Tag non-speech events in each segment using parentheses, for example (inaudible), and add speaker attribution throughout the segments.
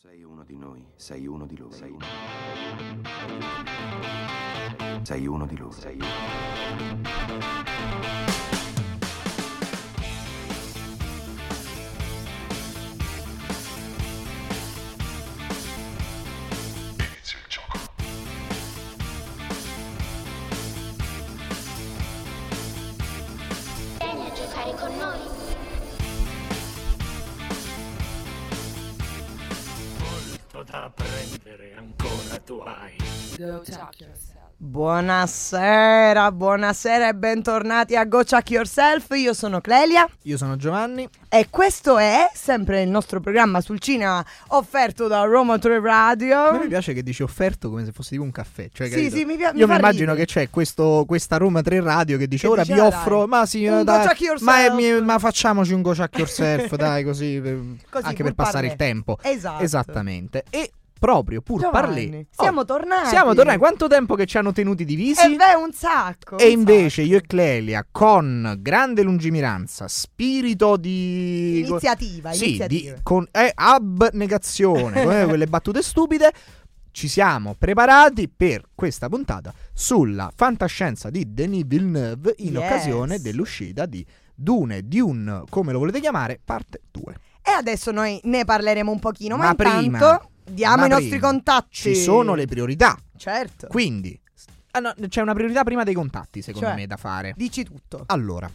Speaker 1: Sei uno di noi, sei uno di loro. Sei uno, sei uno di loro. Sei uno.
Speaker 2: Buonasera, buonasera e bentornati a Go Chuck Yourself. Io sono Clelia
Speaker 3: Io sono Giovanni.
Speaker 2: e questo è sempre il nostro programma sul cinema offerto da Roma 3
Speaker 3: A me
Speaker 2: Radio.
Speaker 3: mi piace che dici offerto come se fosse tipo un caffè. Cioè,
Speaker 2: Sì, sì, mi mi
Speaker 3: Io mi immagino
Speaker 2: ridere.
Speaker 3: che c'è questo, questa Roma 3 Radio che dice
Speaker 2: Che
Speaker 3: ora vi
Speaker 2: "Ah,
Speaker 3: offro,
Speaker 2: dai,
Speaker 3: ma sì,
Speaker 2: un
Speaker 3: dai,
Speaker 2: go chuck yourself."
Speaker 3: ma, mi- ma facciamoci un go chuck yourself, (laughs) dai, così, per-
Speaker 2: Così,
Speaker 3: anche
Speaker 2: pur
Speaker 3: per passare il tempo.
Speaker 2: Esatto.
Speaker 3: Esattamente. E proprio pur
Speaker 2: Giovanni,
Speaker 3: parlé.
Speaker 2: siamo
Speaker 3: oh,
Speaker 2: tornati.
Speaker 3: Siamo tornati. Quanto tempo che ci hanno tenuti divisi?
Speaker 2: E beh, un sacco.
Speaker 3: E
Speaker 2: un
Speaker 3: invece
Speaker 2: sacco.
Speaker 3: io e Clelia, con grande lungimiranza, spirito di...
Speaker 2: Iniziativa,
Speaker 3: Sì,
Speaker 2: iniziativa.
Speaker 3: di, con eh, abnegazione, con eh, quelle battute stupide, ci siamo preparati per questa puntata sulla fantascienza di Denis Villeneuve in
Speaker 2: Yes.
Speaker 3: occasione dell'uscita di Dune, Dune, come lo volete chiamare, parte 2.
Speaker 2: E adesso noi ne parleremo un pochino, ma,
Speaker 3: Ma prima,
Speaker 2: intanto diamo i nostri contatti.
Speaker 3: Ci sono le priorità,
Speaker 2: Certo.
Speaker 3: quindi ah, no, c'è una priorità prima dei contatti, secondo
Speaker 2: Cioè?
Speaker 3: me, da fare.
Speaker 2: Dici tutto.
Speaker 3: Allora,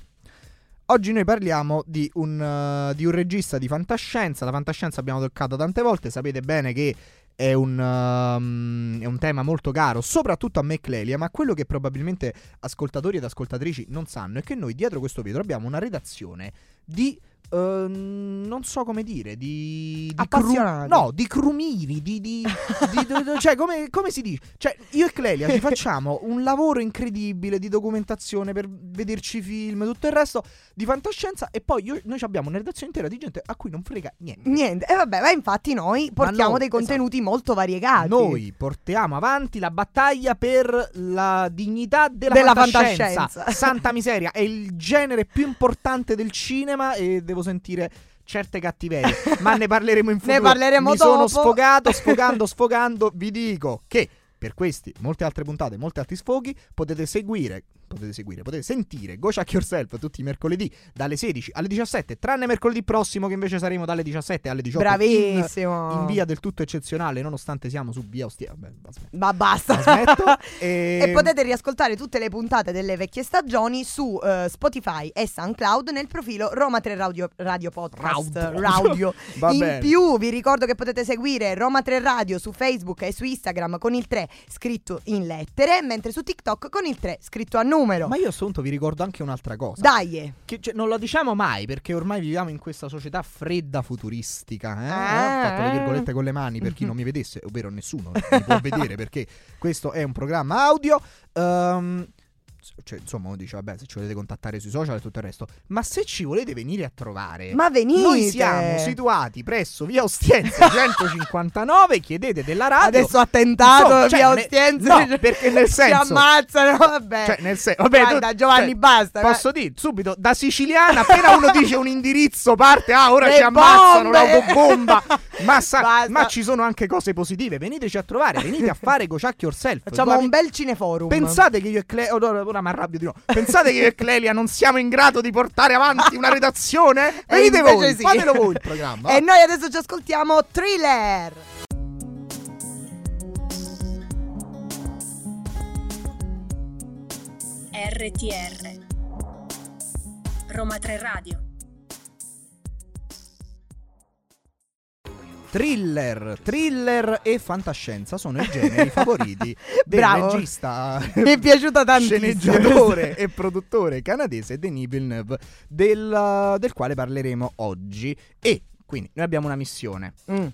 Speaker 3: oggi noi parliamo di un, eh, di un regista di fantascienza. La fantascienza abbiamo toccato tante volte, sapete bene che è un, ehm, è un tema molto caro, soprattutto a me e Clelia, ma quello che probabilmente ascoltatori ed ascoltatrici non sanno è che noi dietro questo vetro abbiamo una redazione di... ehm, non so come dire, di, di cru- no, di crumiri, di, di, (laughs) di- cioè come, come si dice? Cioè io e Clelia ci (laughs) facciamo un lavoro incredibile di documentazione per vederci film, tutto il resto di fantascienza e poi io- noi abbiamo una redazione intera di gente a cui non frega niente.
Speaker 2: Niente, e vabbè, ma infatti noi portiamo
Speaker 3: noi,
Speaker 2: dei contenuti molto variegati.
Speaker 3: Noi portiamo avanti la battaglia per la dignità della,
Speaker 2: Della
Speaker 3: fantascienza.
Speaker 2: fantascienza.
Speaker 3: Santa miseria, è il genere più importante del cinema e devo sentire certe cattiverie, ma ne parleremo in futuro.
Speaker 2: Ne parleremo
Speaker 3: Mi sono
Speaker 2: dopo.
Speaker 3: sfogato, sfogando, sfogando, vi dico che per questi, molte altre puntate, molti altri sfoghi, potete seguire, potete seguire, potete sentire Go Chuck Yourself tutti i mercoledì dalle 16 alle 17, tranne mercoledì prossimo che invece saremo dalle 17 alle 18 in-
Speaker 2: Bravissimo.
Speaker 3: in via del tutto eccezionale, nonostante siamo su via Ostia. Aspetta.
Speaker 2: Ma basta. (laughs)
Speaker 3: E...
Speaker 2: E potete riascoltare tutte le puntate delle vecchie stagioni su eh, Spotify e SoundCloud nel profilo Roma 3 Radio, Radio Podcast.
Speaker 3: Raudio.
Speaker 2: Radio. (laughs)
Speaker 3: Va
Speaker 2: in
Speaker 3: bene.
Speaker 2: più vi ricordo che potete seguire Roma 3 Radio su Facebook e su Instagram con il 3 scritto in lettere, mentre su TikTok con il 3 scritto a numero.
Speaker 3: Ma io a sto punto vi ricordo anche un'altra cosa.
Speaker 2: Dai.
Speaker 3: Che, cioè, non lo diciamo mai perché ormai viviamo in questa società fredda futuristica. Eh?
Speaker 2: Ah.
Speaker 3: Ho fatto le virgolette con le mani per chi non mi vedesse, ovvero nessuno mi può vedere (laughs) perché questo è un programma audio. Ehm, cioè, insomma, uno dice, vabbè, se ci volete contattare sui social e tutto il resto. Ma se ci volete venire a trovare,
Speaker 2: Ma venite.
Speaker 3: noi siamo situati presso via Ostiense (laughs) 159. chiedete della radio.
Speaker 2: Adesso attentato
Speaker 3: Insomma, cioè,
Speaker 2: via
Speaker 3: ne-
Speaker 2: Ostiense.
Speaker 3: no, perché nel (laughs)
Speaker 2: Ci
Speaker 3: senso-
Speaker 2: ammazzano, vabbè.
Speaker 3: Cioè, nel senso, vabbè,
Speaker 2: Guarda,
Speaker 3: tu-
Speaker 2: Giovanni,
Speaker 3: cioè,
Speaker 2: basta.
Speaker 3: Posso dire subito da siciliana, appena uno dice un indirizzo, parte. Ah, ora
Speaker 2: Le
Speaker 3: ci ammazzano
Speaker 2: bombe!
Speaker 3: l'autobomba. (laughs) Ma, sa- ma ci sono anche cose positive. Veniteci a trovare, venite a fare Go Chuck Yourself.
Speaker 2: Facciamo
Speaker 3: Guardi-
Speaker 2: un bel cineforum.
Speaker 3: Pensate che io e Clelia. Ora, ora mi arrabbio di no. Pensate che io e Clelia non siamo in grado di portare avanti una redazione? (laughs)
Speaker 2: E
Speaker 3: Venite voi,
Speaker 2: sì.
Speaker 3: fatelo voi il programma.
Speaker 2: E noi adesso ci ascoltiamo Thriller.
Speaker 4: RTR Roma 3 Radio
Speaker 3: Thriller, thriller e fantascienza sono i generi (laughs) favoriti del
Speaker 2: Bravo.
Speaker 3: regista.
Speaker 2: Mi è piaciuta tantissimo.
Speaker 3: sceneggiatore e produttore canadese Denis Villeneuve, del, del quale parleremo oggi. E quindi noi abbiamo una missione.
Speaker 2: Mm.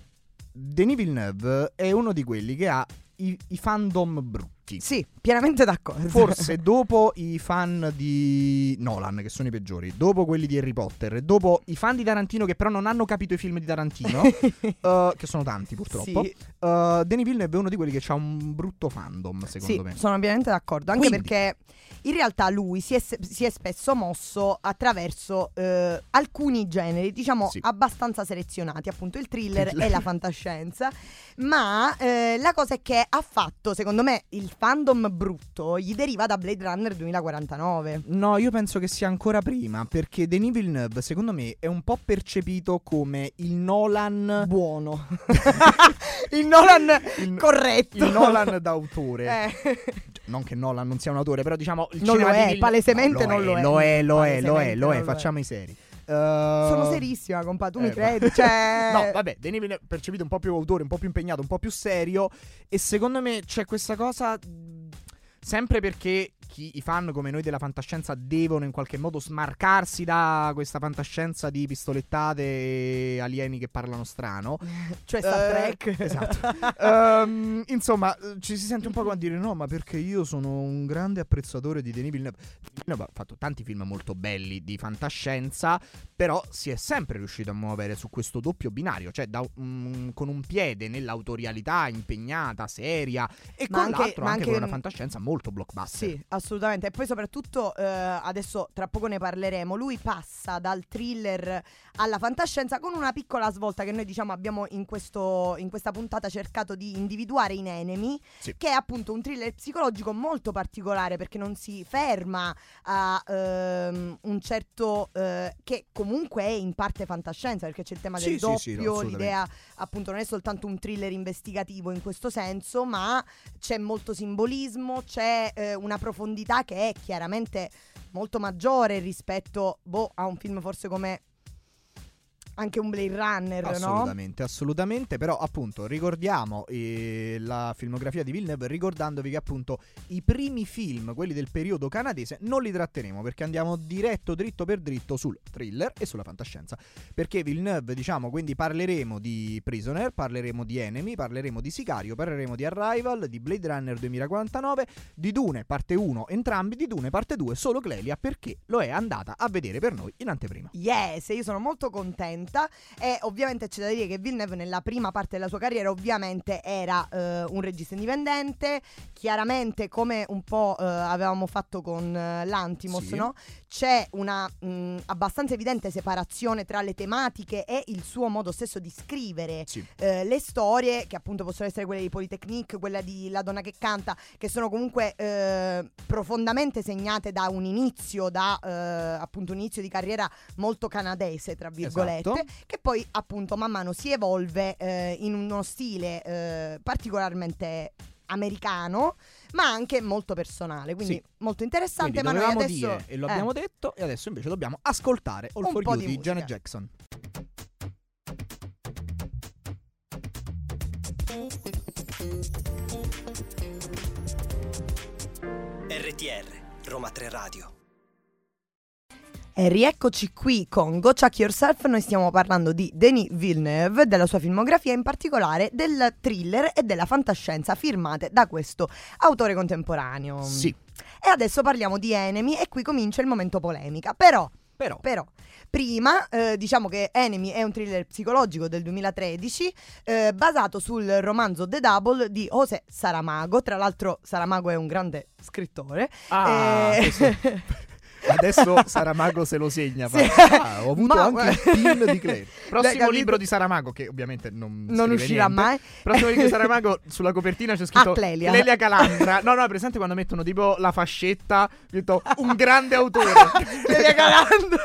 Speaker 3: Denis Villeneuve è uno di quelli che ha i, i fandom brutti. Tutti.
Speaker 2: Sì, pienamente d'accordo.
Speaker 3: Forse (laughs) dopo i fan di Nolan, che sono i peggiori, dopo quelli di Harry Potter, dopo i fan di Tarantino che però non hanno capito i film di Tarantino, (laughs) eh, che sono tanti purtroppo,
Speaker 2: Sì.
Speaker 3: eh, Denis Villeneuve è uno di quelli che ha un brutto fandom, secondo
Speaker 2: sì,
Speaker 3: me.
Speaker 2: sono pienamente d'accordo. Anche
Speaker 3: Quindi-
Speaker 2: perché in realtà lui si è, si è spesso mosso attraverso eh, alcuni generi, diciamo
Speaker 3: Sì.
Speaker 2: abbastanza selezionati, appunto il thriller e la fantascienza. Ma la cosa è che ha fatto, secondo me, il fandom brutto gli deriva da Blade Runner 2049.
Speaker 3: No, io penso che sia ancora prima, perché Denis Villeneuve, secondo me, è un po' percepito come il Nolan...
Speaker 2: Buono. (laughs) il Nolan
Speaker 3: il,
Speaker 2: corretto.
Speaker 3: il Nolan d'autore.
Speaker 2: Eh.
Speaker 3: Non che Nolan non sia un autore, però diciamo il
Speaker 2: Non lo
Speaker 3: di
Speaker 2: è,
Speaker 3: Villeneuve-
Speaker 2: palesemente
Speaker 3: No,
Speaker 2: non lo è.
Speaker 3: Lo è, lo è, lo è, lo è,
Speaker 2: non lo è.
Speaker 3: facciamo i seri.
Speaker 2: Sono
Speaker 3: Uh,
Speaker 2: serissima, compa, tu mi
Speaker 3: eh,
Speaker 2: credi?
Speaker 3: ma-
Speaker 2: Cioè... (laughs)
Speaker 3: No, vabbè, Denis Villeneuve percepito un po' più autore, un po' più impegnato, un po' più serio. E secondo me c'è questa cosa. Sempre perché chi, i fan come noi della fantascienza devono in qualche modo smarcarsi da questa fantascienza di pistolettate e alieni che parlano strano. (laughs)
Speaker 2: Cioè Star
Speaker 3: Eh,
Speaker 2: Trek.
Speaker 3: esatto. (laughs) Ehm, insomma, eh, ci si sente un po' come a dire: no, ma perché io sono un grande apprezzatore di Denis Villeneuve. Villeneuve ha fatto tanti film molto belli di fantascienza, però si è sempre riuscito a muovere su questo doppio binario, cioè da un- con un piede nell'autorialità impegnata, seria, e
Speaker 2: Ma
Speaker 3: con
Speaker 2: anche-
Speaker 3: l'altro anche,
Speaker 2: anche-
Speaker 3: con una fantascienza molto blockbuster.
Speaker 2: Sì, assolutamente. E poi soprattutto, eh, adesso tra poco ne parleremo, lui passa dal thriller alla fantascienza con una piccola svolta che noi diciamo abbiamo in, questo, in questa puntata cercato di individuare in Enemy,
Speaker 3: Sì.
Speaker 2: che è appunto un thriller psicologico molto particolare perché non si ferma a ehm, un certo... eh, che comunque è in parte fantascienza perché c'è il tema
Speaker 3: Sì,
Speaker 2: del
Speaker 3: sì,
Speaker 2: doppio, l'idea appunto non è soltanto un thriller investigativo in questo senso, ma c'è molto simbolismo, c'è eh, una profondità che è chiaramente molto maggiore rispetto boh, a un film forse come anche un Blade Runner, no?
Speaker 3: Assolutamente, assolutamente. Però, appunto, ricordiamo eh, la filmografia di Villeneuve, ricordandovi che, appunto, i primi film, quelli del periodo canadese, non li tratteremo perché andiamo diretto, dritto per dritto sul thriller e sulla fantascienza. Perché Villeneuve, diciamo, quindi parleremo di Prisoner, parleremo di Enemy, parleremo di Sicario, parleremo di Arrival, di Blade Runner 2049, di Dune, parte 1, entrambi, di Dune, parte 2, solo Clelia, perché lo è andata a vedere per noi in anteprima.
Speaker 2: Yes, io sono molto contenta e ovviamente c'è da dire che Villeneuve nella prima parte della sua carriera ovviamente era eh, un regista indipendente, chiaramente come un po' eh, avevamo fatto con eh, l'Antimos,
Speaker 3: Sì.
Speaker 2: no? c'è una mh, abbastanza evidente separazione tra le tematiche e il suo modo stesso di scrivere
Speaker 3: Sì.
Speaker 2: eh, le storie, che appunto possono essere quelle di Polytechnique, quella di La donna che canta, che sono comunque eh, profondamente segnate da un inizio, da eh, appunto un inizio di carriera molto canadese, tra virgolette,
Speaker 3: Esatto.
Speaker 2: Che poi appunto man mano si evolve eh, in uno stile eh, particolarmente americano, ma anche molto personale, quindi
Speaker 3: Sì.
Speaker 2: molto interessante.
Speaker 3: Quindi
Speaker 2: ma noi adesso
Speaker 3: dire e lo
Speaker 2: eh,
Speaker 3: abbiamo detto e adesso invece dobbiamo ascoltare All
Speaker 2: Un
Speaker 3: for
Speaker 2: po'
Speaker 3: You
Speaker 2: di
Speaker 3: di. Janet Jackson.
Speaker 5: RTR, Roma 3 Radio.
Speaker 2: E rieccoci qui con Go Chuck Yourself, noi stiamo parlando di Denis Villeneuve, della sua filmografia, in particolare del thriller e della fantascienza firmate da questo autore contemporaneo.
Speaker 3: Sì,
Speaker 2: E adesso parliamo di Enemy e qui comincia il momento polemica. Però,
Speaker 3: però
Speaker 2: però prima eh, diciamo che Enemy è un thriller psicologico del 2013 eh, basato sul romanzo The Double di José Saramago. Tra l'altro Saramago è un grande scrittore.
Speaker 3: Ah,
Speaker 2: Eh, (laughs)
Speaker 3: Adesso Saramago se lo segna.
Speaker 2: Sì.
Speaker 3: Ah, ho avuto
Speaker 2: Ma-
Speaker 3: anche il pin di Claire. (laughs) Prossimo libro di Saramago, che ovviamente non,
Speaker 2: non uscirà
Speaker 3: niente.
Speaker 2: mai.
Speaker 3: Prossimo libro di Saramago, (laughs) sulla copertina c'è scritto
Speaker 2: Ah, Clelia.
Speaker 3: Calandra. (laughs) No, no, è presente quando mettono tipo la fascetta, scritto un grande autore.
Speaker 2: Clelia Calandra.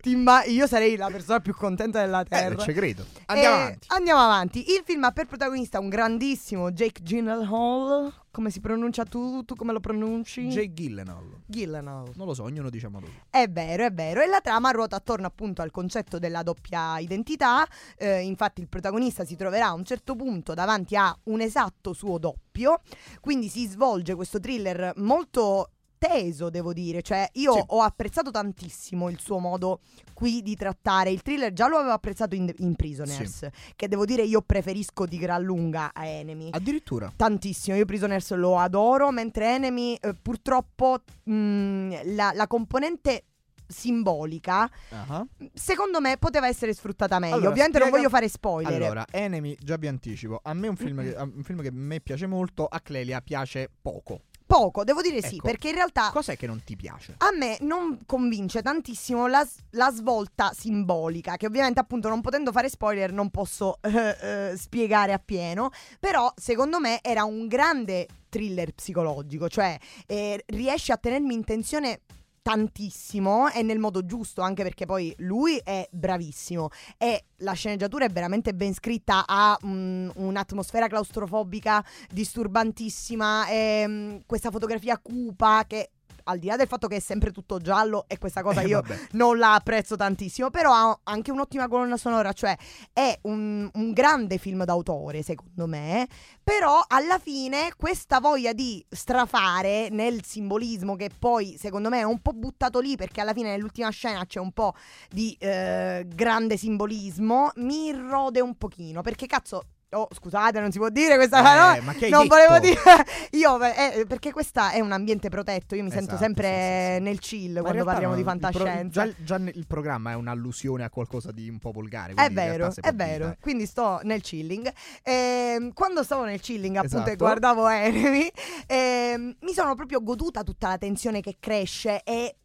Speaker 2: Ti imma- io sarei la persona più contenta della
Speaker 3: Eh,
Speaker 2: terra.
Speaker 3: ci credo. Andiamo
Speaker 2: Eh,
Speaker 3: avanti.
Speaker 2: Andiamo avanti. Il film ha per protagonista un grandissimo Jake Gyllenhaal. Come si pronuncia tu? Tu come lo pronunci?
Speaker 3: Jake Gyllenhaal.
Speaker 2: Gyllenhaal.
Speaker 3: Non lo so, ognuno modo suo.
Speaker 2: È vero, è vero. E la trama ruota attorno appunto al concetto della doppia identità. Eh, infatti il protagonista si troverà a un certo punto davanti a un esatto suo doppio. Quindi si svolge questo thriller molto atteso, devo dire. Cioè, io
Speaker 3: Sì.
Speaker 2: ho apprezzato tantissimo il suo modo qui di trattare il thriller. Già lo avevo apprezzato in, in Prisoners, che devo dire io preferisco di gran lunga a Enemy.
Speaker 3: Addirittura.
Speaker 2: Tantissimo, io Prisoners lo adoro, mentre Enemy eh, purtroppo mh, la, la componente simbolica
Speaker 3: Ah.
Speaker 2: secondo me poteva essere sfruttata meglio.
Speaker 3: Allora,
Speaker 2: Ovviamente non
Speaker 3: spiega-
Speaker 2: voglio fare spoiler.
Speaker 3: Allora, Enemy, già vi anticipo. A me è un film, che, un film che a me piace molto, a Clelia piace poco.
Speaker 2: Poco, devo dire sì,
Speaker 3: Ecco.
Speaker 2: perché in realtà
Speaker 3: Cos'è che non ti piace?
Speaker 2: a me non convince tantissimo la, la svolta simbolica, che ovviamente appunto non potendo fare spoiler non posso (laughs) eh, eh, spiegare appieno, però secondo me era un grande thriller psicologico, cioè eh, riesce a tenermi in tensione tantissimo e nel modo giusto anche perché poi lui è bravissimo. E la sceneggiatura è veramente ben scritta ha mm, un'atmosfera claustrofobica disturbantissima e, mm, questa fotografia cupa che al di là del fatto che è sempre tutto giallo e questa cosa
Speaker 3: Eh,
Speaker 2: io
Speaker 3: vabbè.
Speaker 2: non la apprezzo tantissimo, però ha anche un'ottima colonna sonora, cioè è un, un grande film d'autore secondo me, però alla fine questa voglia di strafare nel simbolismo che poi secondo me è un po' buttato lì perché alla fine nell'ultima scena c'è un po' di eh, grande simbolismo, mi rode un pochino perché cazzo... Oh, scusate, non si può dire questa
Speaker 3: Eh, ma che hai
Speaker 2: non
Speaker 3: detto?
Speaker 2: volevo dire. (laughs) Io, eh, perché questo è un ambiente protetto. Io mi sento
Speaker 3: Esatto,
Speaker 2: sempre
Speaker 3: sì, sì,
Speaker 2: nel chill
Speaker 3: Ma
Speaker 2: quando parliamo
Speaker 3: no,
Speaker 2: di
Speaker 3: il pro-
Speaker 2: fantascienza.
Speaker 3: già, già il programma è un'allusione a qualcosa di un po' volgare.
Speaker 2: È vero, è vero.
Speaker 3: dire.
Speaker 2: Quindi sto nel chilling. Ehm, quando stavo nel chilling, appunto, e
Speaker 3: Esatto.
Speaker 2: guardavo (laughs) Enemy, ehm, mi sono proprio goduta tutta la tensione che cresce e.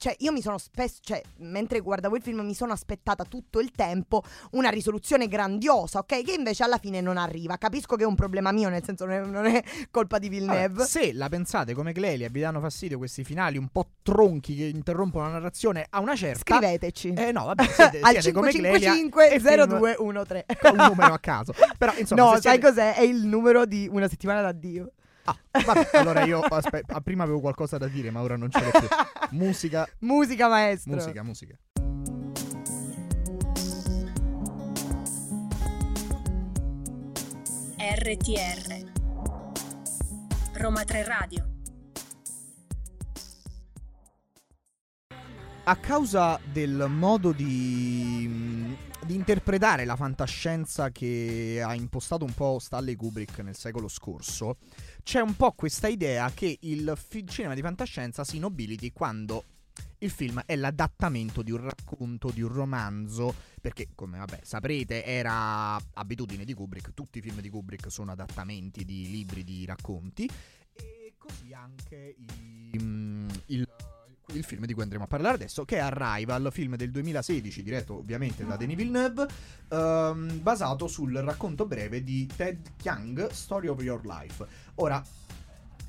Speaker 2: Cioè, io mi sono spesso, cioè, mentre guardavo il film, mi sono aspettata tutto il tempo una risoluzione grandiosa, ok? Che invece alla fine non arriva. Capisco che è un problema mio, nel senso non è, non è colpa di Villeneuve.
Speaker 3: Vabbè, se la pensate come Clelia vi danno fastidio questi finali un po' tronchi che interrompono la narrazione a una certa.
Speaker 2: Scriveteci.
Speaker 3: Eh no, vabbè, siete, (laughs)
Speaker 2: Al
Speaker 3: siete come Clelia.
Speaker 2: 555
Speaker 3: e film
Speaker 2: 0213.
Speaker 3: con un numero a caso. Però insomma,
Speaker 2: no, sai
Speaker 3: siete-
Speaker 2: cos'è? È il numero di una settimana da Dio.
Speaker 3: Ah, vabbè, allora io aspetta, prima avevo qualcosa da dire, ma ora non ce l'ho più. Musica, (laughs)
Speaker 2: Musica maestro.
Speaker 3: musica, musica.
Speaker 4: RTR Roma 3 Radio
Speaker 3: A causa del modo di, di interpretare la fantascienza che ha impostato un po' Stanley Kubrick nel secolo scorso, c'è un po' questa idea che il fi- cinema di fantascienza si nobiliti quando il film è l'adattamento di un racconto, di un romanzo, perché come vabbè saprete era abitudine di Kubrick, tutti i film di Kubrick sono adattamenti di libri, di racconti, e così anche i- mm, il, il film di cui andremo a parlare adesso, che è Arrival, film del 2016, diretto ovviamente da Denis Villeneuve, ehm, basato sul racconto breve di Ted Chiang, Story of Your Life. Ora,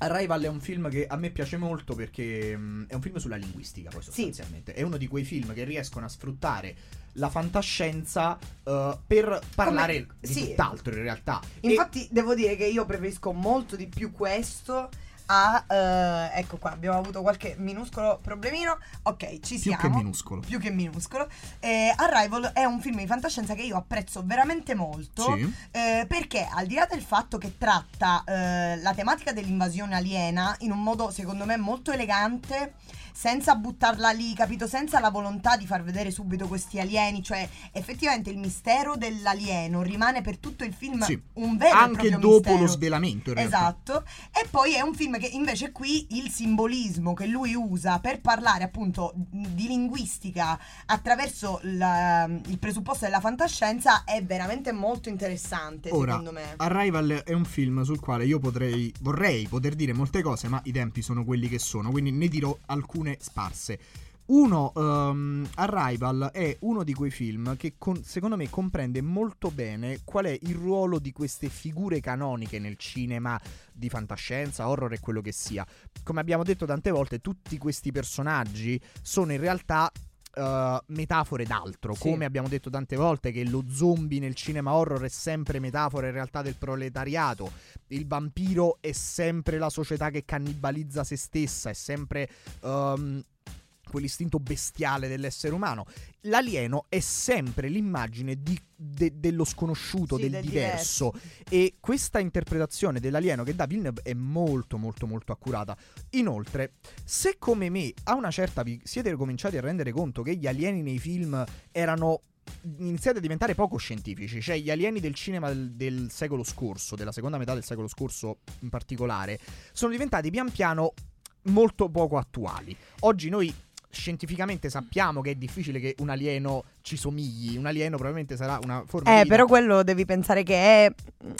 Speaker 3: Arrival è un film che a me piace molto perché mm, è un film sulla linguistica, poi sostanzialmente. È uno di quei film che riescono a sfruttare la fantascienza eh, per parlare
Speaker 2: Come-
Speaker 3: di
Speaker 2: sì.
Speaker 3: tutt'altro in realtà. E-
Speaker 2: Infatti, devo dire che io preferisco molto di più questo a. eh, ecco qua, abbiamo avuto qualche minuscolo problemino. Ok, ci
Speaker 3: più
Speaker 2: siamo.
Speaker 3: che minuscolo.
Speaker 2: Più che minuscolo. Eh, Arrival è un film di fantascienza che io apprezzo veramente molto.
Speaker 3: Sì.
Speaker 2: Eh, perché al di là del fatto che tratta eh, la tematica dell'invasione aliena in un modo secondo me molto elegante, senza buttarla lì, capito? Senza la volontà di far vedere subito questi alieni, cioè effettivamente il mistero dell'alieno rimane per tutto il film
Speaker 3: Sì.
Speaker 2: un vero e
Speaker 3: Anche dopo
Speaker 2: mistero.
Speaker 3: lo svelamento, in realtà.
Speaker 2: Esatto. E poi è un film che invece qui il simbolismo che lui usa per parlare appunto di linguistica attraverso la- il presupposto della fantascienza è veramente molto interessante
Speaker 3: Ora,
Speaker 2: secondo me.
Speaker 3: Arrival è un film sul quale io potrei, vorrei poter dire molte cose, ma i tempi sono quelli che sono, quindi ne dirò alcune sparse. Uno, ehm, Arrival è uno di quei film che con- secondo me comprende molto bene qual è il ruolo di queste figure canoniche nel cinema di fantascienza, horror e quello che sia. Come abbiamo detto tante volte, tutti questi personaggi sono in realtà eh, metafore d'altro,
Speaker 2: Sì.
Speaker 3: come abbiamo detto tante volte che lo zombie nel cinema horror è sempre metafora in realtà del proletariato, il vampiro è sempre la società che cannibalizza se stessa, è sempre ehm, quell'istinto bestiale dell'essere umano. L'alieno è sempre l'immagine di- de- dello sconosciuto,
Speaker 2: Sì,
Speaker 3: del,
Speaker 2: del
Speaker 3: diverso. E questa interpretazione dell'alieno che dà Villeneuve è molto molto molto accurata. Inoltre, se come me a una certa vi siete cominciati a rendere conto che gli alieni nei film erano iniziati a diventare poco scientifici, cioè gli alieni del cinema del, del secolo scorso, della seconda metà del secolo scorso in particolare, sono diventati pian piano molto poco attuali. Oggi noi scientificamente sappiamo che è difficile che un alieno ci somigli, un alieno probabilmente sarà una forma
Speaker 2: Eh, però quello devi pensare che è,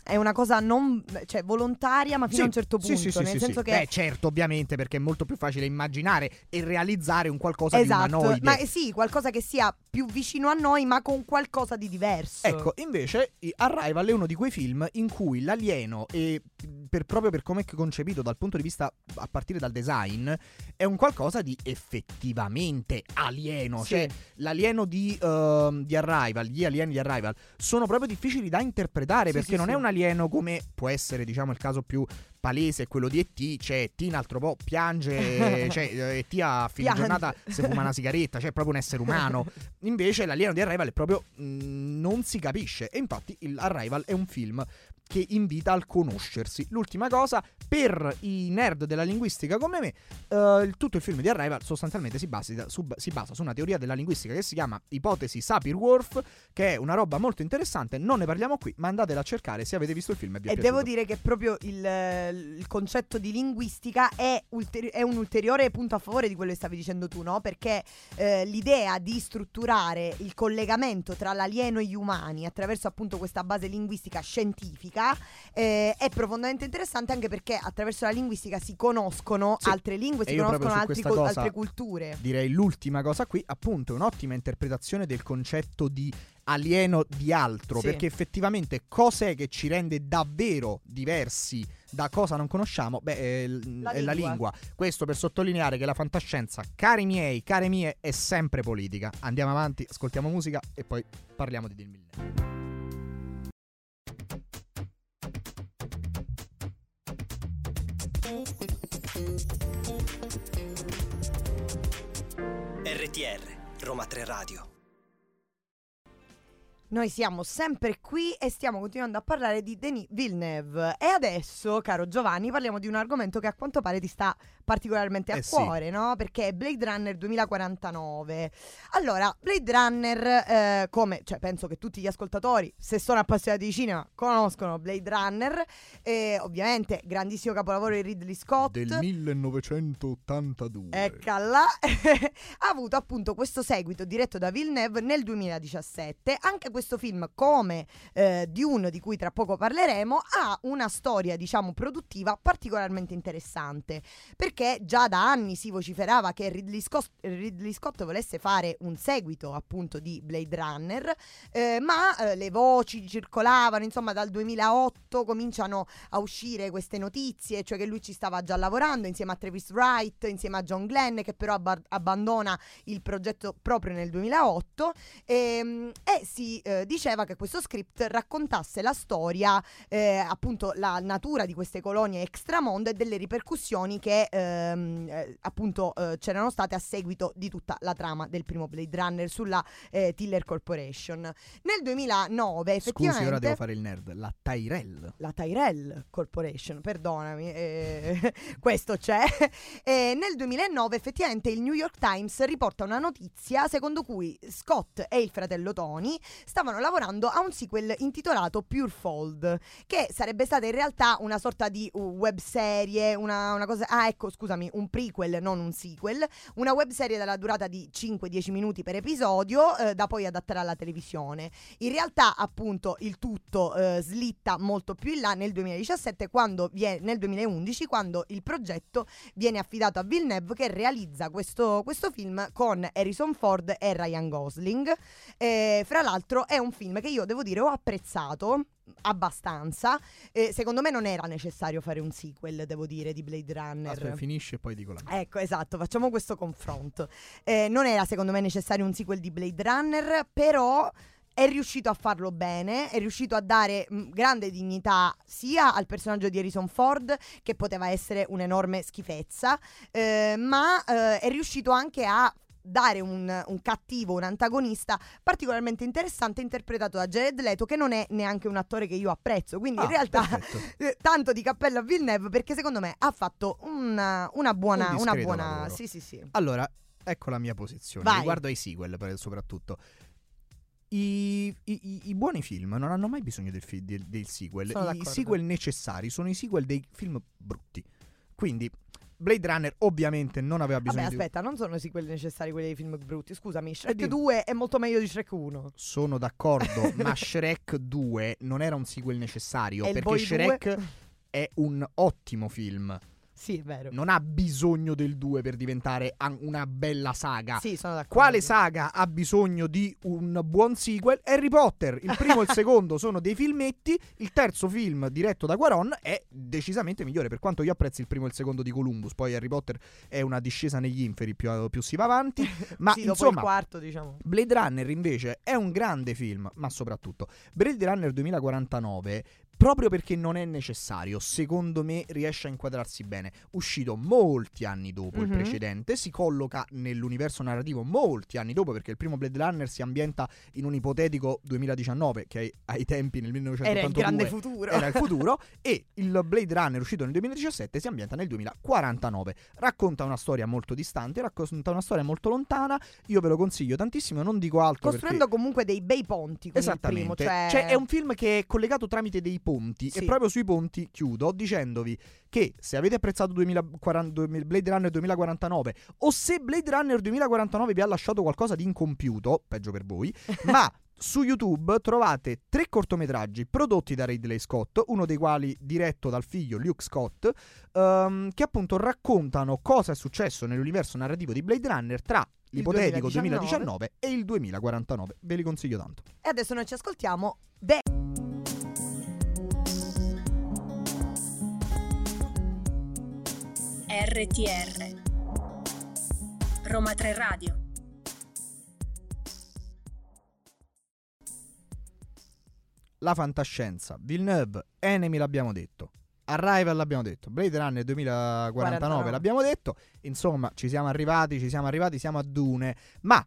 Speaker 2: è una cosa non cioè, volontaria, ma fino
Speaker 3: Sì,
Speaker 2: a un certo punto.
Speaker 3: sì, sì,
Speaker 2: nel senso che
Speaker 3: Beh, certo, ovviamente, perché è molto più facile immaginare e realizzare un qualcosa
Speaker 2: Esatto,
Speaker 3: di umanoide.
Speaker 2: ma sì, qualcosa che sia più vicino a noi, ma con qualcosa di diverso.
Speaker 3: Ecco, invece Arrival è uno di quei film in cui l'alieno, e per- proprio per come è concepito dal punto di vista a partire dal design, è un qualcosa di effettivamente alieno. Cioè, l'alieno di, ehm, di Arrival, gli alieni di Arrival, sono proprio difficili da interpretare
Speaker 2: Sì,
Speaker 3: perché
Speaker 2: sì,
Speaker 3: non
Speaker 2: sì.
Speaker 3: è un alieno come può essere, diciamo, il caso più palese, quello di E.T. Cioè, E.T. un altro po' piange, (laughs) cioè, eh, E.T. a fine
Speaker 2: Piange.
Speaker 3: giornata si fuma una sigaretta, cioè è proprio un essere umano. (laughs) Invece l'alieno di Arrival è proprio mh, non si capisce e infatti il Arrival è un film che invita al conoscersi. L'ultima cosa, per i nerd della linguistica come me, eh, tutto il film di Arrival sostanzialmente si basa, su, si basa su una teoria della linguistica che si chiama ipotesi Sapir-Whorf, che è una roba molto interessante. Non ne parliamo qui, ma andatela a cercare se avete visto il film e vi è
Speaker 2: E
Speaker 3: piaciuto.
Speaker 2: devo dire che proprio il, il concetto di linguistica è, ulteri- è un ulteriore punto a favore di quello che stavi dicendo tu, no? Perché eh, l'idea di strutturare il collegamento tra l'alieno e gli umani attraverso appunto questa base linguistica scientifica eh, è profondamente interessante anche perché attraverso la linguistica si conoscono
Speaker 3: Sì.
Speaker 2: altre lingue, si conoscono altri
Speaker 3: cosa-
Speaker 2: altre culture.
Speaker 3: direi l'ultima cosa qui, appunto, è un'ottima interpretazione del concetto di alieno di altro,
Speaker 2: Sì.
Speaker 3: perché effettivamente cos'è che ci rende davvero diversi da cosa non conosciamo? Beh, è, l-
Speaker 2: La
Speaker 3: è la
Speaker 2: lingua.
Speaker 3: lingua. Questo per sottolineare che la fantascienza, cari miei, care mie, è sempre politica. Andiamo avanti, ascoltiamo musica e poi parliamo di Del
Speaker 5: RTR, Roma 3 Radio.
Speaker 2: Noi siamo sempre qui e stiamo continuando a parlare di Denis Villeneuve. E adesso, caro Giovanni, parliamo di un argomento che a quanto pare ti sta particolarmente a
Speaker 3: Eh sì.
Speaker 2: cuore, no? Perché è Blade Runner 2049. Allora, Blade Runner, eh, come cioè, penso che tutti gli ascoltatori, se sono appassionati di cinema, conoscono Blade Runner. E ovviamente, grandissimo capolavoro di Ridley Scott.
Speaker 3: Del 1982.
Speaker 2: Eccola, (laughs) ha avuto appunto questo seguito diretto da Villeneuve nel 2017. Anche questo film, come eh, Dune, di cui tra poco parleremo, ha una storia, diciamo, produttiva particolarmente interessante. Perché già da anni si vociferava che Ridley Scott, Ridley Scott volesse fare un seguito appunto di Blade Runner, eh, ma eh, le voci circolavano, insomma, dal 2008 cominciano a uscire queste notizie, cioè che lui ci stava già lavorando insieme a Travis Wright, insieme a John Glenn, che però abba- abbandona il progetto proprio nel 2008 ehm, e si eh, diceva che questo script raccontasse la storia, eh, appunto la natura di queste colonie extramondo e delle ripercussioni che ehm, eh, appunto eh, c'erano state a seguito di tutta la trama del primo Blade Runner sulla eh, Tiller Corporation. Nel 2009 effettivamente...
Speaker 3: Scusi, ora devo fare il nerd. La Tyrell.
Speaker 2: La Tyrell Corporation, perdonami, eh, (laughs) questo c'è. E nel 2009 effettivamente il New York Times riporta una notizia secondo cui Scott e il fratello Tony stavano lavorando a un sequel intitolato Purefold, che sarebbe stata in realtà una sorta di uh, web serie, una, una cosa... Ah ecco, scusami, un prequel, non un sequel, una web serie dalla durata di 5-10 minuti per episodio, eh, da poi adattare alla televisione. In realtà, appunto, il tutto eh, slitta molto più in là nel 2017, quando vie- nel 2011, quando il progetto viene affidato a Villeneuve che realizza questo, questo film con Harrison Ford e Ryan Gosling. Eh, fra l'altro è un film che io devo dire ho apprezzato abbastanza. Eh, secondo me non era necessario fare un sequel, devo dire, di Blade Runner.
Speaker 3: Aspetta, finisce e poi dico la mia.
Speaker 2: Ecco, esatto, facciamo questo confronto. Eh, non era secondo me necessario un sequel di Blade Runner, però è riuscito a farlo bene, è riuscito a dare mh, grande dignità sia al personaggio di Harrison Ford, che poteva essere un'enorme schifezza, eh, ma eh, è riuscito anche a dare un, un cattivo, un antagonista particolarmente interessante interpretato da Jared Leto che non è neanche un attore che io apprezzo quindi
Speaker 3: Ah,
Speaker 2: in realtà
Speaker 3: perfetto. (laughs)
Speaker 2: eh, tanto di cappello a Villeneuve perché secondo me ha fatto una, una buona
Speaker 3: Un
Speaker 2: una buona
Speaker 3: lavoro.
Speaker 2: sì sì sì
Speaker 3: Allora, ecco la mia posizione
Speaker 2: Vai.
Speaker 3: riguardo ai sequel, soprattutto. I, i- i- i buoni film non hanno mai bisogno del, fi- del- del sequel.
Speaker 2: Sono
Speaker 3: I
Speaker 2: d'accordo.
Speaker 3: sequel necessari sono i sequel dei film brutti. Quindi, Blade Runner ovviamente non aveva bisogno
Speaker 2: Vabbè,
Speaker 3: di.
Speaker 2: aspetta, non sono sì quelli necessari quelli dei film brutti. Scusami, Shrek
Speaker 3: dimmi.
Speaker 2: 2 è molto meglio di Shrek 1.
Speaker 3: Sono d'accordo, (laughs) ma Shrek 2 non era un sequel necessario
Speaker 2: E
Speaker 3: perché Shrek
Speaker 2: 2?
Speaker 3: è un ottimo film.
Speaker 2: Sì, è vero.
Speaker 3: Non ha bisogno del 2 per diventare an- una bella saga.
Speaker 2: Sì, sono d'accordo.
Speaker 3: Quale saga ha bisogno di un buon sequel? Harry Potter. Il primo e il (laughs) secondo sono dei filmetti. Il terzo film, diretto da Quaron, è decisamente migliore. Per quanto io apprezzi il primo e il secondo di Columbus, poi Harry Potter è una discesa negli inferi più, più si va avanti. (laughs) Ma
Speaker 2: sì,
Speaker 3: insomma,
Speaker 2: il quarto, diciamo.
Speaker 3: Blade Runner invece è un grande film, ma soprattutto Blade Runner 2049, proprio perché non è necessario, secondo me riesce a inquadrarsi bene. Uscito molti anni dopo il
Speaker 2: Mhm.
Speaker 3: precedente, si colloca nell'universo narrativo molti anni dopo, perché il primo Blade Runner si ambienta in un ipotetico 2019, che ai, ai tempi nel 1982
Speaker 2: Era il grande futuro.
Speaker 3: era il futuro (laughs) e il Blade Runner uscito nel 2017 si ambienta nel 2049 racconta una storia molto distante racconta una storia molto lontana io ve lo consiglio tantissimo non dico altro
Speaker 2: Costruendo
Speaker 3: perché...
Speaker 2: comunque dei bei ponti con il primo.
Speaker 3: Esattamente,
Speaker 2: Cioè...
Speaker 3: Cioè, è un film che è collegato tramite dei ponti
Speaker 2: Sì.
Speaker 3: e proprio sui ponti chiudo dicendovi che se avete apprezzato 2040 Blade Runner 2049 o se Blade Runner 2049 vi ha lasciato qualcosa di incompiuto, peggio per voi, (laughs) ma su YouTube trovate tre cortometraggi prodotti da Ridley Scott, uno dei quali diretto dal figlio Luke Scott, ehm, che appunto raccontano cosa è successo nell'universo narrativo di Blade Runner tra l'ipotetico
Speaker 2: 2019
Speaker 3: 2019 e il 2049. Ve li consiglio tanto.
Speaker 2: E adesso noi ci ascoltiamo The
Speaker 4: RTR Roma 3 Radio.
Speaker 3: La fantascienza, Villeneuve, Enemy l'abbiamo detto. Arrival l'abbiamo detto, Blade Runner 2049
Speaker 2: 49.
Speaker 3: l'abbiamo detto, insomma ci siamo arrivati, ci siamo arrivati, siamo a Dune, ma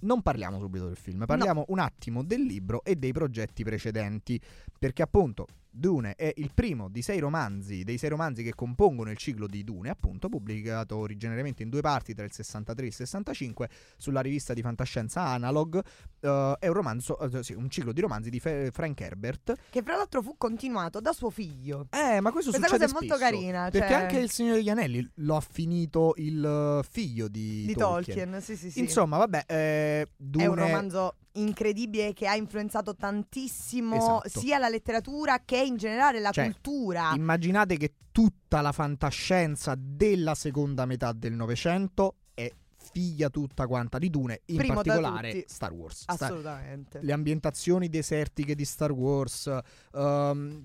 Speaker 3: non parliamo subito del film, parliamo un attimo del libro e dei progetti precedenti, perché appunto Dune è il primo di sei romanzi, dei sei romanzi che compongono il ciclo di Dune, appunto, pubblicato originariamente in due parti tra il 63 e il 65 sulla rivista di fantascienza Analog. eh, è un romanzo, eh, sì, un ciclo di romanzi di Fe- Frank Herbert.
Speaker 2: che fra l'altro fu continuato da suo figlio.
Speaker 3: Eh, ma questo
Speaker 2: Questa
Speaker 3: succede
Speaker 2: cosa è molto
Speaker 3: spesso,
Speaker 2: carina,
Speaker 3: Perché
Speaker 2: cioè-
Speaker 3: anche il Signore degli Anelli lo ha finito il eh, figlio di,
Speaker 2: Di Tolkien, sì, sì, sì.
Speaker 3: Insomma, vabbè, eh, Dune
Speaker 2: è un romanzo incredibile che ha influenzato tantissimo
Speaker 3: Esatto.
Speaker 2: sia la letteratura che in generale la
Speaker 3: Cioè,
Speaker 2: cultura.
Speaker 3: Immaginate che tutta la fantascienza della seconda metà del Novecento è figlia tutta quanta di Dune, in
Speaker 2: Primo
Speaker 3: particolare. Star Wars.
Speaker 2: Assolutamente.
Speaker 3: le ambientazioni desertiche di Star Wars. ehm,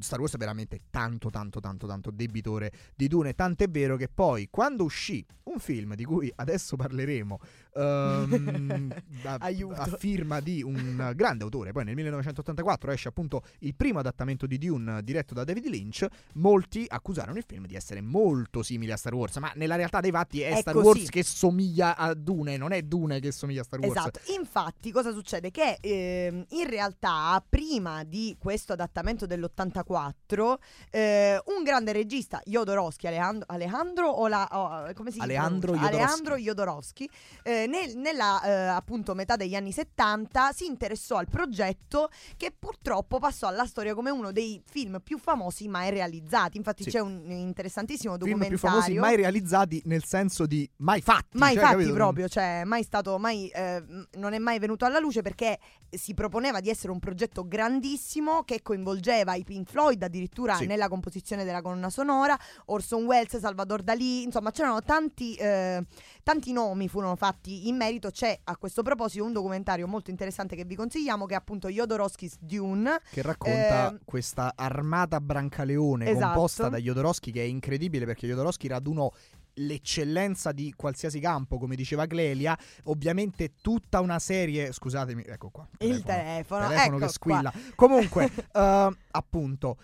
Speaker 3: Star Wars è veramente tanto, tanto, tanto, tanto debitore di Dune. Tant'è vero che poi, quando uscì un film di cui adesso parleremo, ehm, (laughs) a, a firma di un grande autore, poi nel 1984 esce appunto il primo adattamento di Dune diretto da David Lynch. Molti accusarono il film di essere molto simile a Star Wars, ma nella realtà dei fatti è,
Speaker 2: È
Speaker 3: Star
Speaker 2: così.
Speaker 3: Wars che somiglia a Dune, non è Dune che somiglia a Star Wars.
Speaker 2: Esatto, infatti cosa succede? Che ehm, in realtà prima di questo adattamento dell'84 eh, un grande regista, Jodorowsky, Alejandro, Alejandro o la, oh, come si
Speaker 3: Alejandro? Jodorowsky.
Speaker 2: Alejandro Jodorowsky, eh, nel- nella eh, appunto metà degli anni 70 si interessò al progetto che purtroppo passò alla storia come uno dei film più famosi mai realizzati. Infatti
Speaker 3: Sì.
Speaker 2: c'è un interessantissimo
Speaker 3: film
Speaker 2: documentario
Speaker 3: più famosi mai realizzati nel senso di mai fatti.
Speaker 2: Mai
Speaker 3: cioè,
Speaker 2: fatti
Speaker 3: capito?
Speaker 2: proprio, cioè mai stato, mai, eh, non è mai venuto alla luce perché si proponeva di essere un progetto grandissimo che coinvolgeva i Pink Floyd addirittura
Speaker 3: Sì.
Speaker 2: nella composizione della colonna sonora, Orson Welles, Salvador Dalì, insomma c'erano tanti, eh, tanti nomi furono fatti in merito, c'è a questo proposito un documentario molto interessante che vi consigliamo che è appunto Jodorowsky's Dune,
Speaker 3: Che racconta
Speaker 2: Eh,
Speaker 3: questa armata brancaleone
Speaker 2: esatto.
Speaker 3: composta da Jodorowsky che è incredibile perché Jodorowsky radunò l'eccellenza di qualsiasi campo, come diceva Clelia, ovviamente tutta una serie, scusatemi, ecco qua.
Speaker 2: Il telefono,
Speaker 3: telefono
Speaker 2: ecco
Speaker 3: che squilla. Comunque, (laughs) eh, appunto,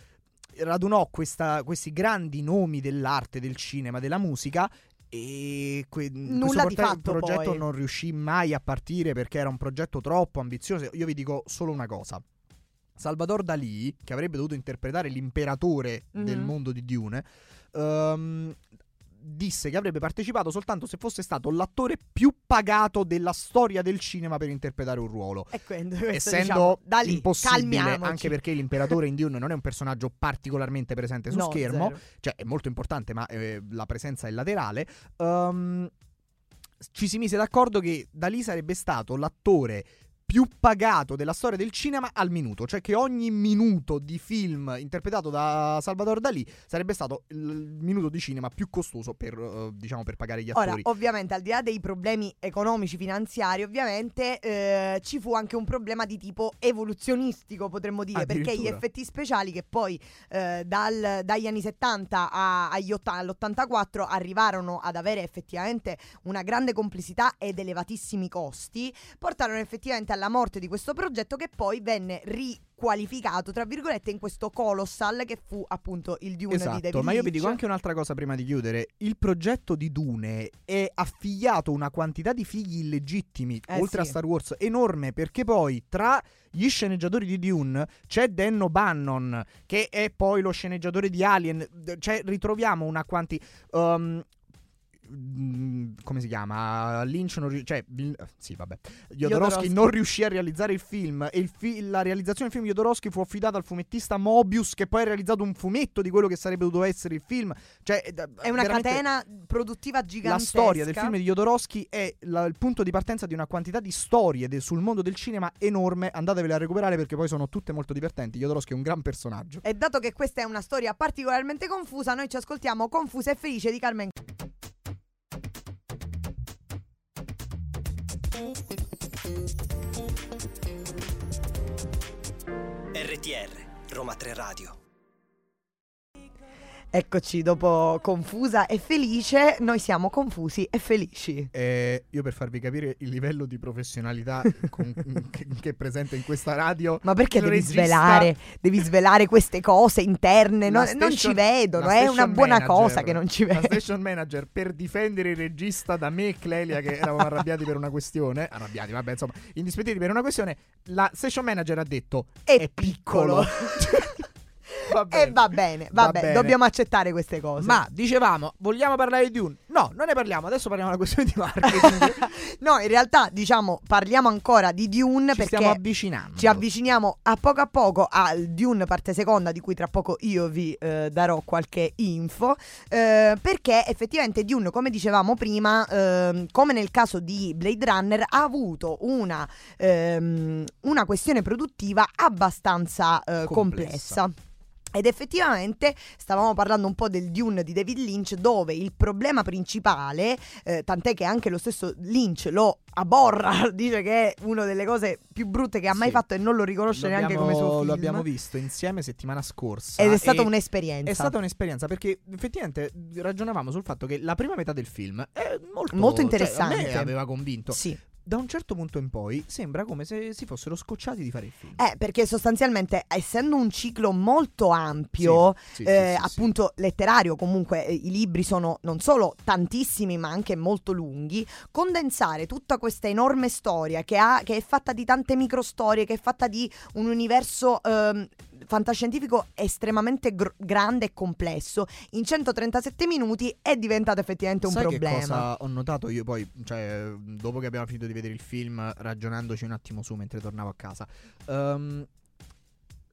Speaker 3: radunò questa- questi grandi nomi dell'arte, del cinema, della musica. E que-
Speaker 2: Nulla
Speaker 3: questo
Speaker 2: fatto,
Speaker 3: progetto
Speaker 2: poi.
Speaker 3: non riuscì mai a partire perché era un progetto troppo ambizioso. Io vi dico solo una cosa. Salvador Dalì, che avrebbe dovuto interpretare l'imperatore del
Speaker 2: Mhm.
Speaker 3: mondo di Dune, ehm, disse che avrebbe partecipato soltanto se fosse stato l'attore più pagato della storia del cinema per interpretare un ruolo.
Speaker 2: E quindi
Speaker 3: Essendo
Speaker 2: diciamo, da lì,
Speaker 3: impossibile,
Speaker 2: calmiamoci.
Speaker 3: anche perché l'imperatore in Dune non è un personaggio particolarmente presente su
Speaker 2: No,
Speaker 3: schermo,
Speaker 2: zero.
Speaker 3: cioè è molto importante, ma eh, la presenza è laterale. Ehm, ci si mise d'accordo che Dalì sarebbe stato l'attore più pagato della storia del cinema al minuto, cioè che ogni minuto di film interpretato da Salvador Dalì sarebbe stato il minuto di cinema più costoso per, eh, diciamo, per pagare gli
Speaker 2: Ora,
Speaker 3: attori.
Speaker 2: ovviamente, al di là dei problemi economici, finanziari, ovviamente eh, ci fu anche un problema di tipo evoluzionistico, potremmo dire, perché gli effetti speciali che poi eh, dal- dagli anni 70 a- agli otta- all'84 arrivarono ad avere effettivamente una grande complessità ed elevatissimi costi, portarono effettivamente alla morte di questo progetto che poi venne riqualificato, tra virgolette, in questo colossal che fu appunto il Dune di David
Speaker 3: Esatto, ma io vi dico anche un'altra cosa prima di chiudere. Il progetto di Dune è affiliato una quantità di figli illegittimi,
Speaker 2: Eh
Speaker 3: oltre
Speaker 2: sì.
Speaker 3: a Star Wars, enorme, perché poi tra gli sceneggiatori di Dune c'è Dan O'Bannon, che è poi lo sceneggiatore di Alien. Cioè, ritroviamo una quantità... come si chiama? Lynch non riuscì. Cioè, sì, vabbè. Jodorowsky non riuscì a realizzare il film. E il fi- la realizzazione del film di Jodorowsky fu affidata al fumettista Mobius, che poi ha realizzato un fumetto di quello che sarebbe dovuto essere il film. Cioè,
Speaker 2: È una catena produttiva
Speaker 3: La
Speaker 2: gigantesca.
Speaker 3: storia del film di Jodorowsky è la- il punto di partenza di una quantità di storie de- sul mondo del cinema enorme. Andatevele a recuperare perché poi sono tutte molto divertenti. Jodorowsky è un gran personaggio.
Speaker 2: E dato che questa è una storia particolarmente confusa, noi ci ascoltiamo Confusa e Felice di Carmen.
Speaker 5: RTR, Roma 3 Radio.
Speaker 2: Eccoci, dopo Confusa e Felice, noi siamo confusi e felici.
Speaker 3: Eh, io per farvi capire il livello di professionalità (laughs) con- che, che è presente in questa radio.
Speaker 2: Ma perché devi
Speaker 3: regista-
Speaker 2: svelare, devi svelare queste cose interne?
Speaker 3: La
Speaker 2: Non, non ci
Speaker 3: station-
Speaker 2: vedono,
Speaker 3: la
Speaker 2: è una
Speaker 3: station
Speaker 2: buona
Speaker 3: manager-
Speaker 2: cosa che non ci
Speaker 3: La
Speaker 2: vedono.
Speaker 3: station manager per difendere il regista da me e Clelia che eravamo arrabbiati per una questione. Arrabbiati, vabbè, insomma, indispettiti per una questione. La station manager ha detto
Speaker 2: È,
Speaker 3: è piccolo. (laughs) Va bene.
Speaker 2: E va bene,
Speaker 3: Va
Speaker 2: vabbè,
Speaker 3: bene.
Speaker 2: dobbiamo accettare queste cose.
Speaker 3: Ma dicevamo, vogliamo parlare di Dune? No, non ne parliamo. Adesso parliamo della questione di marketing. (laughs)
Speaker 2: no, in realtà, diciamo, parliamo ancora di Dune
Speaker 3: Ci
Speaker 2: perché
Speaker 3: stiamo avvicinando.
Speaker 2: Ci avviciniamo a poco a poco al Dune parte seconda di cui tra poco io vi eh, darò qualche info eh, perché effettivamente Dune come dicevamo prima ehm, come nel caso di Blade Runner ha avuto una, ehm, una questione produttiva abbastanza eh,
Speaker 3: Complessa.
Speaker 2: complessa. Ed effettivamente stavamo parlando un po' del Dune di David Lynch, dove il problema principale, eh, tant'è che anche lo stesso Lynch lo aborra, (laughs) dice che è una delle cose più brutte che ha mai
Speaker 3: Sì.
Speaker 2: fatto e non lo riconosce
Speaker 3: Lo
Speaker 2: neanche
Speaker 3: abbiamo-
Speaker 2: come suo film.
Speaker 3: Lo abbiamo visto insieme settimana scorsa.
Speaker 2: Ed è stata un'esperienza.
Speaker 3: È stata un'esperienza perché effettivamente ragionavamo sul fatto che la prima metà del film è molto,
Speaker 2: Molto
Speaker 3: cioè,
Speaker 2: interessante.
Speaker 3: me aveva convinto.
Speaker 2: Sì.
Speaker 3: Da un certo punto in poi sembra come se si fossero scocciati di fare il film.
Speaker 2: Eh, perché sostanzialmente, essendo un ciclo molto ampio,
Speaker 3: Sì,
Speaker 2: eh,
Speaker 3: sì, sì.
Speaker 2: appunto letterario, comunque eh, i libri sono non solo tantissimi ma anche molto lunghi, condensare tutta questa enorme storia che, ha, che è fatta di tante microstorie, che è fatta di un universo ehm, fantascientifico estremamente gr- grande e complesso, in 137 minuti è diventato effettivamente un
Speaker 3: Sai
Speaker 2: problema.
Speaker 3: che cosa ho notato io poi, cioè, dopo che abbiamo finito di vedere il film, ragionandoci un attimo su mentre tornavo a casa. Ehm,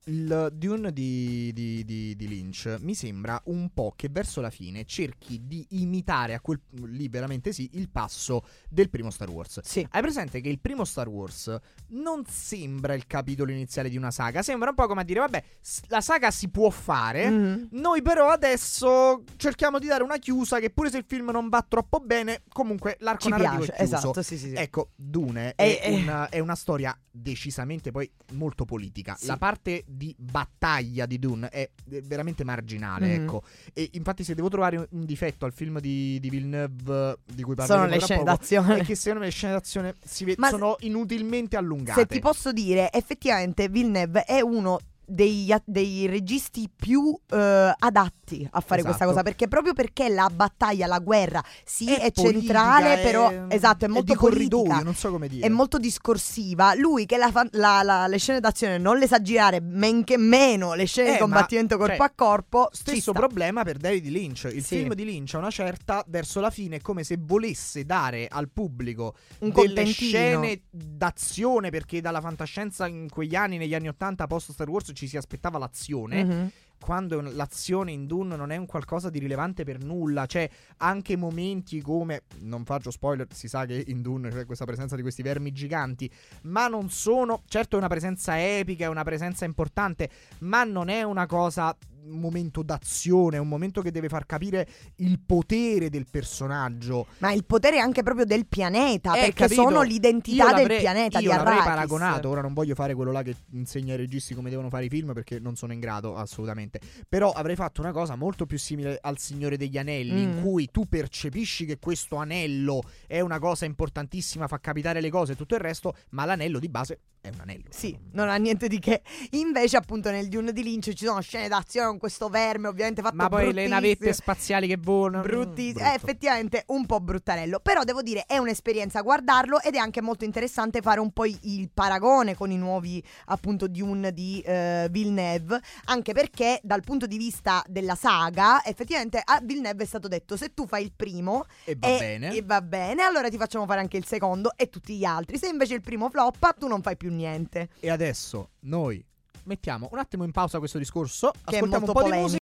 Speaker 3: il Dune di, di- di- di Lynch mi sembra un po' che verso la fine cerchi di imitare a quel lì veramente sì il passo del primo Star Wars.
Speaker 2: Sì.
Speaker 3: Hai presente che il primo Star Wars non sembra il capitolo iniziale di una saga, sembra un po' come a dire vabbè, la saga si può fare,
Speaker 2: Mhm.
Speaker 3: noi però adesso cerchiamo di dare una chiusa che pure se il film non va troppo bene, comunque l'arco
Speaker 2: Ci
Speaker 3: narrativo
Speaker 2: piace,
Speaker 3: è
Speaker 2: esatto, sì, sì, sì.
Speaker 3: Ecco, Dune
Speaker 2: E-
Speaker 3: è,
Speaker 2: e-
Speaker 3: una, è una storia decisamente poi molto politica. La parte di battaglia di Dune è veramente marginale,
Speaker 2: Mhm.
Speaker 3: ecco. E infatti se devo trovare un- difetto al film di, di Villeneuve di cui
Speaker 2: Sono
Speaker 3: parleremo
Speaker 2: le scene
Speaker 3: poco,
Speaker 2: d'azione.
Speaker 3: è che secondo me le scene d'azione si ve- sono inutilmente allungate.
Speaker 2: Se ti posso dire, effettivamente Villeneuve è uno degli a- dei registi più eh, adatti a fare questa
Speaker 3: Esatto.
Speaker 2: cosa perché proprio perché la battaglia, la guerra sì è,
Speaker 3: politica,
Speaker 2: centrale
Speaker 3: è-
Speaker 2: però esatto è molto
Speaker 3: corridoio,
Speaker 2: politica
Speaker 3: non so come dire.
Speaker 2: è molto discorsiva lui che la fa- la- la- le scene d'azione non le sa girare men che meno le scene
Speaker 3: Eh,
Speaker 2: di
Speaker 3: ma,
Speaker 2: combattimento corpo
Speaker 3: cioè,
Speaker 2: a corpo
Speaker 3: Stesso problema per David Lynch. Il
Speaker 2: Sì.
Speaker 3: film di Lynch a una certa, verso la fine, è come se volesse dare al pubblico
Speaker 2: un
Speaker 3: delle scene d'azione, perché dalla fantascienza in quegli anni, negli anni 80, post Star Wars, ci si aspettava l'azione.
Speaker 2: Mhm.
Speaker 3: Quando l'azione in Dune non è un qualcosa di rilevante per nulla, c'è anche momenti come, non faccio spoiler, si sa che in Dune c'è questa presenza di questi vermi giganti, ma non sono, certo è una presenza epica, è una presenza importante, ma non è una cosa, un momento d'azione, è un momento che deve far capire il potere del personaggio.
Speaker 2: ma il potere anche proprio del pianeta
Speaker 3: Eh,
Speaker 2: perché
Speaker 3: capito.
Speaker 2: sono l'identità del
Speaker 3: l'avrei-
Speaker 2: pianeta
Speaker 3: io
Speaker 2: di
Speaker 3: l'avrei
Speaker 2: Arrakis
Speaker 3: paragonato. Ora non voglio fare quello là che insegna ai registi come devono fare i film perché non sono in grado assolutamente. Però avrei fatto una cosa molto più simile al Signore degli Anelli, in
Speaker 2: Mm.
Speaker 3: cui tu percepisci che questo anello è una cosa importantissima, fa capitare le cose e tutto il resto, ma l'anello di base è un anello.
Speaker 2: Sì, non ha niente di che. Invece, appunto, nel Dune di Lynch ci sono scene d'azione con questo verme, ovviamente fatto
Speaker 3: Ma poi le navette spaziali che volano.
Speaker 2: Bruttissimo,
Speaker 3: brutto.
Speaker 2: è effettivamente un po' bruttarello. Però devo dire, è un'esperienza guardarlo ed è anche molto interessante fare un po' il paragone con i nuovi, appunto, Dune di eh, Villeneuve. Anche perché, dal punto di vista della saga, effettivamente a Villeneuve è stato detto: se tu fai il primo
Speaker 3: E va
Speaker 2: e,
Speaker 3: bene.
Speaker 2: e va bene, allora ti facciamo fare anche il secondo e tutti gli altri. Se invece il primo floppa, tu non fai più niente.
Speaker 3: E adesso noi mettiamo un attimo in pausa questo discorso.
Speaker 2: Che è
Speaker 3: ascoltiamo
Speaker 2: molto
Speaker 3: un po'
Speaker 2: polemico.
Speaker 3: di musica.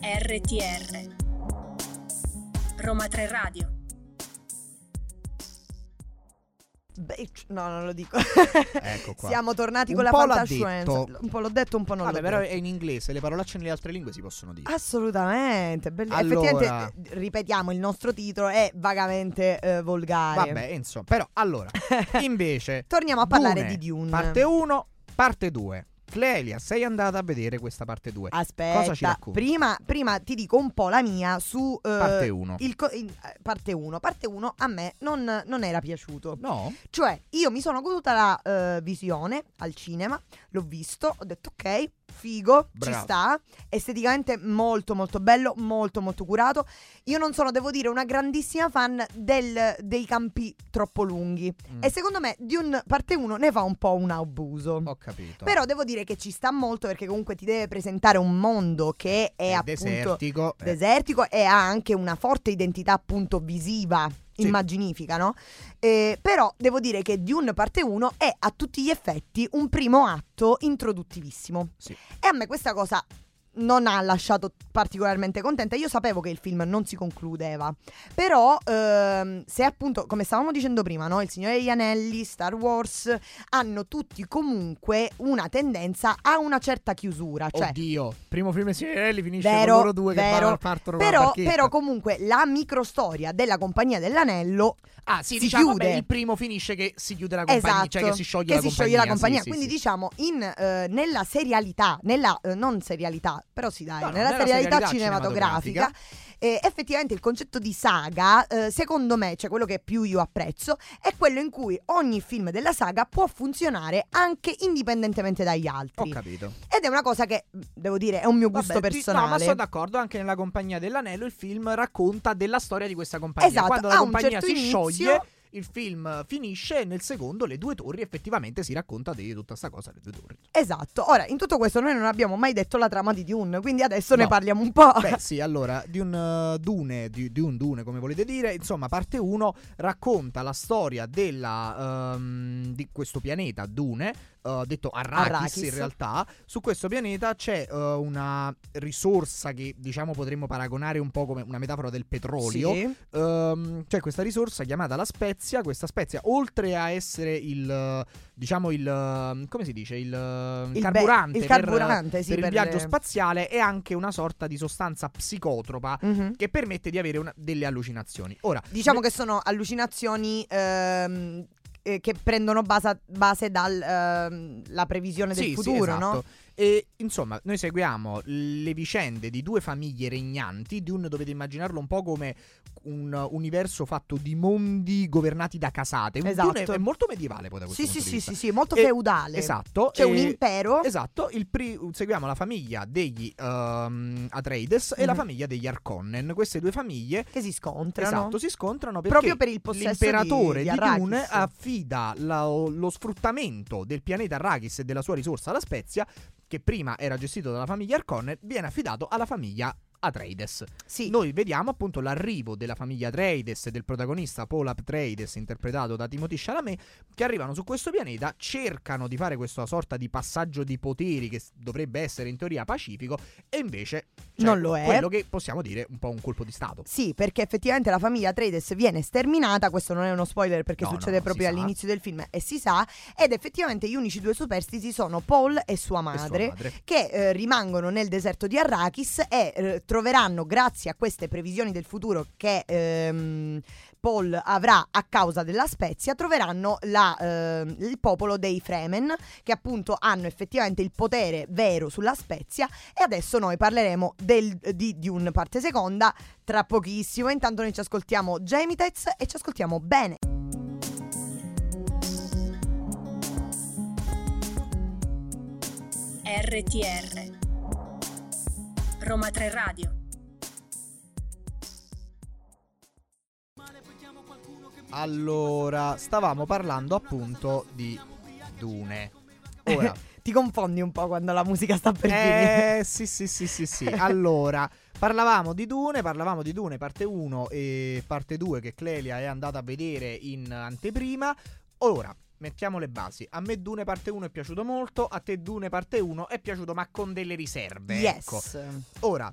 Speaker 4: RTR Roma 3 Radio
Speaker 2: Beh, no, non lo dico. (laughs)
Speaker 3: Ecco qua.
Speaker 2: Siamo tornati
Speaker 3: Un
Speaker 2: con la fantascienza. Un po' l'ho detto, un po' non
Speaker 3: Vabbè,
Speaker 2: l'ho
Speaker 3: però
Speaker 2: detto.
Speaker 3: è in inglese, le parolacce nelle altre lingue si possono dire.
Speaker 2: Assolutamente, belli-
Speaker 3: Allora-
Speaker 2: effettivamente, eh, ripetiamo, il nostro titolo è vagamente eh, volgare.
Speaker 3: Vabbè, insomma, però allora, (laughs) invece
Speaker 2: Torniamo a parlare
Speaker 3: Dune,
Speaker 2: di Dune.
Speaker 3: Parte 1, parte 2. Clelia, sei andata a vedere questa parte 2. Cosa ci
Speaker 2: Aspetta,
Speaker 3: racconti?
Speaker 2: prima, prima ti dico un po' la mia su eh,
Speaker 3: Parte 1.
Speaker 2: il co- eh, parte 1. Parte 1 a me non, non era piaciuto.
Speaker 3: No?
Speaker 2: Cioè, io mi sono goduta la eh, visione al cinema, l'ho visto, ho detto ok, figo, ci
Speaker 3: Bravo.
Speaker 2: sta, esteticamente molto molto bello, molto molto curato. Io non sono, devo dire, una grandissima fan del- dei campi troppo lunghi
Speaker 3: Mm,
Speaker 2: e secondo me di un parte 1 ne fa un po' un abuso.
Speaker 3: Ho capito.
Speaker 2: Però devo dire che ci sta molto perché comunque ti deve presentare un mondo che è,
Speaker 3: è
Speaker 2: appunto
Speaker 3: desertico. eh,
Speaker 2: desertico e ha anche una forte identità appunto visiva,
Speaker 3: Sì.
Speaker 2: immaginifica, no? Eh, però devo dire che Dune parte 1 è a tutti gli effetti un primo atto introduttivissimo.
Speaker 3: Sì.
Speaker 2: E a me questa cosa non ha lasciato particolarmente contenta. Io sapevo che il film non si concludeva. Però, ehm, se appunto, come stavamo dicendo prima, no? Il Signore degli Anelli, Star Wars, hanno tutti comunque una tendenza a una certa chiusura. Cioè,
Speaker 3: Oddio, primo film Signorelli finisce
Speaker 2: Vero,
Speaker 3: con loro due che
Speaker 2: vero.
Speaker 3: vanno- partono
Speaker 2: però, però comunque la microstoria della Compagnia dell'Anello
Speaker 3: Ah, sì,
Speaker 2: si
Speaker 3: diciamo,
Speaker 2: chiude.
Speaker 3: beh, il primo finisce che si chiude la compagnia,
Speaker 2: Esatto,
Speaker 3: cioè che si scioglie
Speaker 2: che
Speaker 3: la
Speaker 2: si
Speaker 3: compagnia.
Speaker 2: scioglie la compagnia.
Speaker 3: sì,
Speaker 2: Quindi
Speaker 3: sì.
Speaker 2: diciamo in, eh, nella serialità, nella eh, non serialità, però sì dai,
Speaker 3: No,
Speaker 2: nella,
Speaker 3: nella
Speaker 2: serialità,
Speaker 3: serialità
Speaker 2: cinematografica.
Speaker 3: cinematografica.
Speaker 2: eh, effettivamente il concetto di saga, eh, secondo me, cioè quello che più io apprezzo, è quello in cui ogni film della saga può funzionare anche indipendentemente dagli
Speaker 3: Ho
Speaker 2: altri.
Speaker 3: capito.
Speaker 2: Ed è una cosa che, devo dire, è un mio gusto
Speaker 3: Vabbè, ti-
Speaker 2: personale.
Speaker 3: No, ma sono d'accordo, anche nella Compagnia dell'Anello il film racconta della storia di questa compagnia.
Speaker 2: Esatto,
Speaker 3: Quando la
Speaker 2: un
Speaker 3: compagnia
Speaker 2: certo
Speaker 3: si
Speaker 2: inizio-
Speaker 3: scioglie, il film finisce e nel secondo le due torri effettivamente si racconta di tutta sta cosa, le due torri.
Speaker 2: Esatto, ora in tutto questo noi non abbiamo mai detto la trama di Dune, quindi adesso ne
Speaker 3: No.
Speaker 2: parliamo un po'.
Speaker 3: Beh, sì, allora, di un uh, Dune, di, di un Dune, come volete dire, insomma, parte 1 racconta la storia della, ehm, di questo pianeta Dune, eh, detto Arrakis,
Speaker 2: Arrakis.
Speaker 3: in realtà. Su questo pianeta c'è eh, una risorsa che, diciamo, potremmo paragonare un po' come una metafora del petrolio.
Speaker 2: Sì.
Speaker 3: Ehm, c'è questa risorsa chiamata la spezia spezia, questa spezia, oltre a essere il, diciamo il, come si dice, il,
Speaker 2: Il be-
Speaker 3: carburante,
Speaker 2: il
Speaker 3: per-
Speaker 2: carburante, sì,
Speaker 3: per, il
Speaker 2: per
Speaker 3: viaggio
Speaker 2: le-
Speaker 3: spaziale, è anche una sorta di sostanza psicotropa
Speaker 2: Mhm.
Speaker 3: che permette di avere una- delle allucinazioni. Ora,
Speaker 2: Diciamo
Speaker 3: ne-
Speaker 2: che sono allucinazioni ehm, eh, che prendono basa- base dalla previsione del
Speaker 3: Sì, sì,
Speaker 2: futuro,
Speaker 3: esatto.
Speaker 2: no?
Speaker 3: E insomma, noi seguiamo le vicende di due famiglie regnanti. Dune dovete immaginarlo un po' come un universo fatto di mondi governati da casate. Un
Speaker 2: Esatto.
Speaker 3: Dune è molto medievale poi da questo
Speaker 2: Sì, sì,
Speaker 3: punto di
Speaker 2: sì,
Speaker 3: vista.
Speaker 2: sì, sì, molto
Speaker 3: E-
Speaker 2: feudale.
Speaker 3: Esatto.
Speaker 2: C'è un
Speaker 3: e-
Speaker 2: impero.
Speaker 3: Esatto, il pri- seguiamo la famiglia degli ehm, Atreides e la
Speaker 2: Mhm.
Speaker 3: famiglia degli Arconnen. Queste due famiglie
Speaker 2: che si scontrano.
Speaker 3: esatto, si scontrano perché
Speaker 2: Proprio per il possesso
Speaker 3: l'imperatore
Speaker 2: di,
Speaker 3: di,
Speaker 2: di.
Speaker 3: Dune affida la- lo sfruttamento del pianeta Arrakis e della sua risorsa, la Spezia, che prima era gestito dalla famiglia Arconnen, viene affidato alla famiglia Atreides.
Speaker 2: Sì.
Speaker 3: Noi vediamo appunto l'arrivo della famiglia Atreides e del protagonista Paul Atreides, interpretato da Timothy Chalamet, che arrivano su questo pianeta, cercano di fare questa sorta di passaggio di poteri che dovrebbe essere in teoria pacifico, e invece c'è
Speaker 2: Non lo è.
Speaker 3: quello che possiamo dire un po' un colpo di Stato.
Speaker 2: Sì, perché effettivamente la famiglia Atreides viene sterminata, questo non è uno spoiler perché
Speaker 3: No,
Speaker 2: succede
Speaker 3: no,
Speaker 2: proprio
Speaker 3: si sa.
Speaker 2: all'inizio del film e si sa, ed effettivamente gli unici due superstiti sono Paul e sua
Speaker 3: E sua
Speaker 2: madre,
Speaker 3: madre.
Speaker 2: che eh, rimangono nel deserto di Arrakis e eh, troveranno, grazie a queste previsioni del futuro che ehm, Paul avrà a causa della Spezia, troveranno la, ehm, il popolo dei Fremen, che appunto hanno effettivamente il potere vero sulla Spezia. E adesso noi parleremo del, di Dune parte seconda tra pochissimo. Intanto noi ci ascoltiamo Gemitez e ci ascoltiamo bene.
Speaker 4: RTR Roma 3 Radio
Speaker 3: Allora, stavamo parlando appunto di Dune. Ora, (laughs)
Speaker 2: Ti confondi un po' quando la musica sta per finire.
Speaker 3: eh, sì, sì, sì, sì, sì. Allora, parlavamo di Dune, parlavamo di Dune parte 1 e parte 2 che Clelia è andata a vedere in anteprima. Ora, mettiamo le basi. A me Dune parte 1 è piaciuto molto, a te Dune parte 1 è piaciuto ma con delle riserve. Ecco.
Speaker 2: Yes.
Speaker 3: Ora,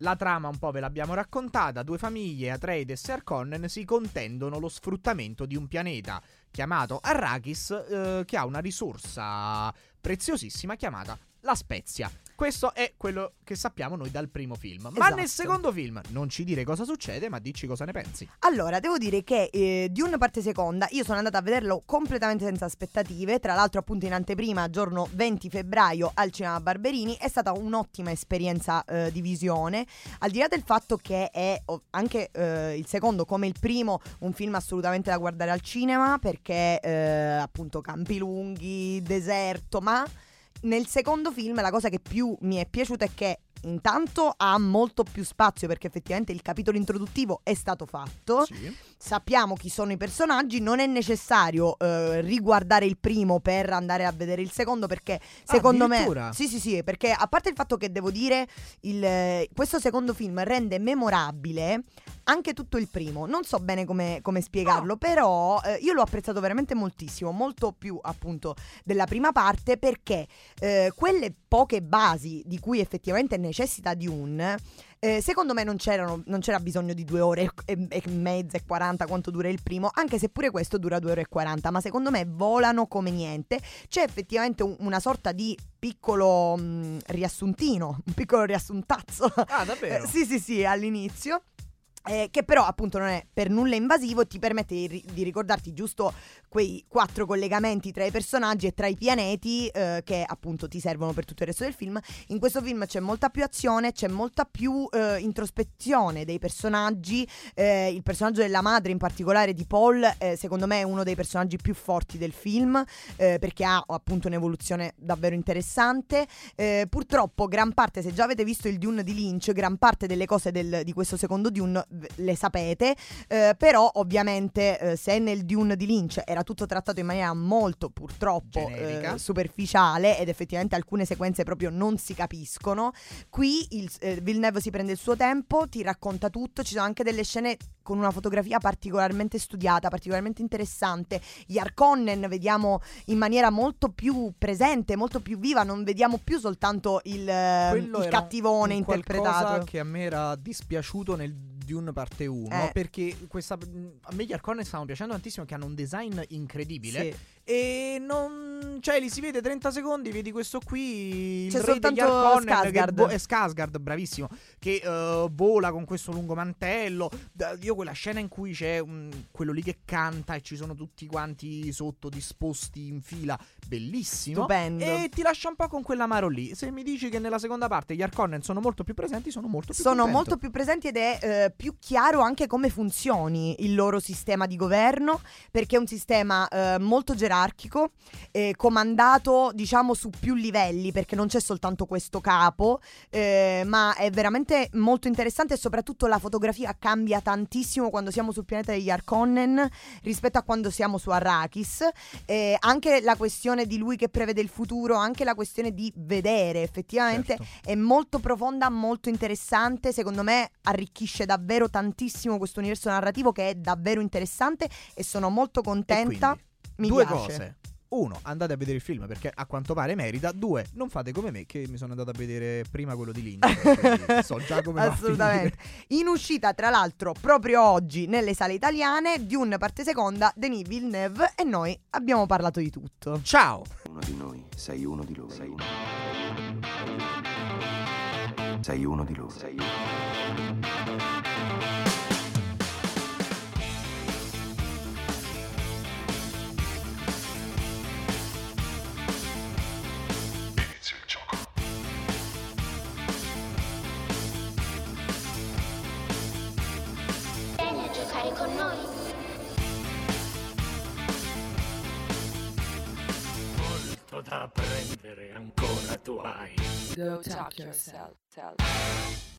Speaker 3: la trama un po' ve l'abbiamo raccontata, due famiglie, Atreides e Arconnen, si contendono lo sfruttamento di un pianeta chiamato Arrakis eh, che ha una risorsa preziosissima chiamata la Spezia. Questo è quello che sappiamo noi dal primo film. Ma
Speaker 2: Esatto.
Speaker 3: nel secondo film non ci dire cosa succede, ma dici cosa ne pensi.
Speaker 2: Allora, devo dire che eh, Dune parte seconda, io sono andata a vederlo completamente senza aspettative, tra l'altro appunto in anteprima, giorno 20 febbraio al Cinema Barberini, è stata un'ottima esperienza eh, di visione, al di là del fatto che è anche eh, il secondo come il primo un film assolutamente da guardare al cinema, perché eh, appunto campi lunghi, deserto, ma nel secondo film la cosa che più mi è piaciuta è che intanto ha molto più spazio perché effettivamente il capitolo introduttivo è stato fatto.
Speaker 3: Sì.
Speaker 2: Sappiamo chi sono i personaggi, non è necessario eh, riguardare il primo per andare a vedere il secondo perché secondo me
Speaker 3: addirittura?
Speaker 2: Sì, sì, sì, perché a parte il fatto che devo dire il, questo secondo film rende memorabile anche tutto il primo. Non so bene come, come spiegarlo,
Speaker 3: Ah.
Speaker 2: però eh, io l'ho apprezzato veramente moltissimo, molto più appunto della prima parte perché eh, quelle poche basi di cui effettivamente necessita Dune, eh, secondo me non, c'erano, non c'era bisogno di due ore e, e mezza e 40 quanto dura il primo, anche se pure questo dura due ore e 40, ma secondo me volano come niente. C'è effettivamente un- una sorta di piccolo mh, riassuntino, un piccolo riassuntazzo.
Speaker 3: Ah, davvero? (laughs)
Speaker 2: Eh, sì, sì, sì, all'inizio. Eh, che però appunto non è per nulla invasivo ti permette di, di ricordarti giusto quei quattro collegamenti tra i personaggi e tra i pianeti eh, che appunto ti servono per tutto il resto del film. In questo film c'è molta più azione, c'è molta più eh, introspezione dei personaggi. eh, il personaggio della madre, in particolare di Paul, eh, secondo me è uno dei personaggi più forti del film eh, perché ha appunto un'evoluzione davvero interessante. Purtroppo, gran parte, se già avete visto il Dune di Lynch, gran parte delle cose del- di questo secondo Dune le sapete. eh, però, ovviamente, eh, se nel Dune di Lynch era tutto trattato in maniera molto purtroppo eh, superficiale ed effettivamente alcune sequenze proprio non si capiscono. Qui il, eh, Villeneuve si prende il suo tempo, ti racconta tutto. Ci sono anche delle scene con una fotografia particolarmente studiata, particolarmente interessante. Gli Arconnen vediamo in maniera molto più presente, molto più viva. Non vediamo più soltanto il, il cattivone
Speaker 3: un qualcosa
Speaker 2: interpretato.
Speaker 3: che a me era dispiaciuto nel Dune parte 1
Speaker 2: Eh.
Speaker 3: perché questa, a me gli Arconen stanno piacendo tantissimo che hanno un design incredibile
Speaker 2: Sì.
Speaker 3: E non cioè li si vede 30 secondi vedi questo qui il
Speaker 2: C'è soltanto Skarsgård.
Speaker 3: vo- è Skarsgård bravissimo che eh, vola con questo lungo mantello Da- io quella scena in cui c'è un- quello lì che canta e ci sono tutti quanti sotto disposti in fila bellissimo
Speaker 2: Stupendo.
Speaker 3: e ti lascia un po' con quell'amaro lì se mi dici che nella seconda parte gli Harkonnen sono molto più presenti sono molto più
Speaker 2: Sono
Speaker 3: contento.
Speaker 2: molto più presenti ed è eh, più chiaro anche come funzioni il loro sistema di governo, perché è un sistema eh, molto gerarchico, eh, comandato diciamo su più livelli, perché non c'è soltanto questo capo, eh, ma è veramente molto interessante e soprattutto la fotografia cambia tantissimo quando siamo sul pianeta degli Arkonnen rispetto a quando siamo su Arrakis. Eh, anche la questione di lui che prevede il futuro, anche la questione di vedere effettivamente
Speaker 3: Certo.
Speaker 2: è molto profonda, molto interessante. Secondo me arricchisce davvero tantissimo questo universo narrativo che è davvero interessante e sono molto contenta. Mi
Speaker 3: due
Speaker 2: piace.
Speaker 3: cose. Uno, andate a vedere il film perché a quanto pare merita. Due, non fate come me che mi sono andato a vedere prima quello di Lynch. (laughs) so già come
Speaker 2: Assolutamente. In uscita, tra l'altro, proprio oggi nelle sale italiane, Dune parte seconda, Denis Villeneuve e noi abbiamo parlato di tutto.
Speaker 3: Ciao!
Speaker 1: Uno di noi, sei uno di loro. Sei uno, sei uno di loro. Sei uno.
Speaker 6: Da apprendere ancora tu hai.
Speaker 7: Go talk yourself.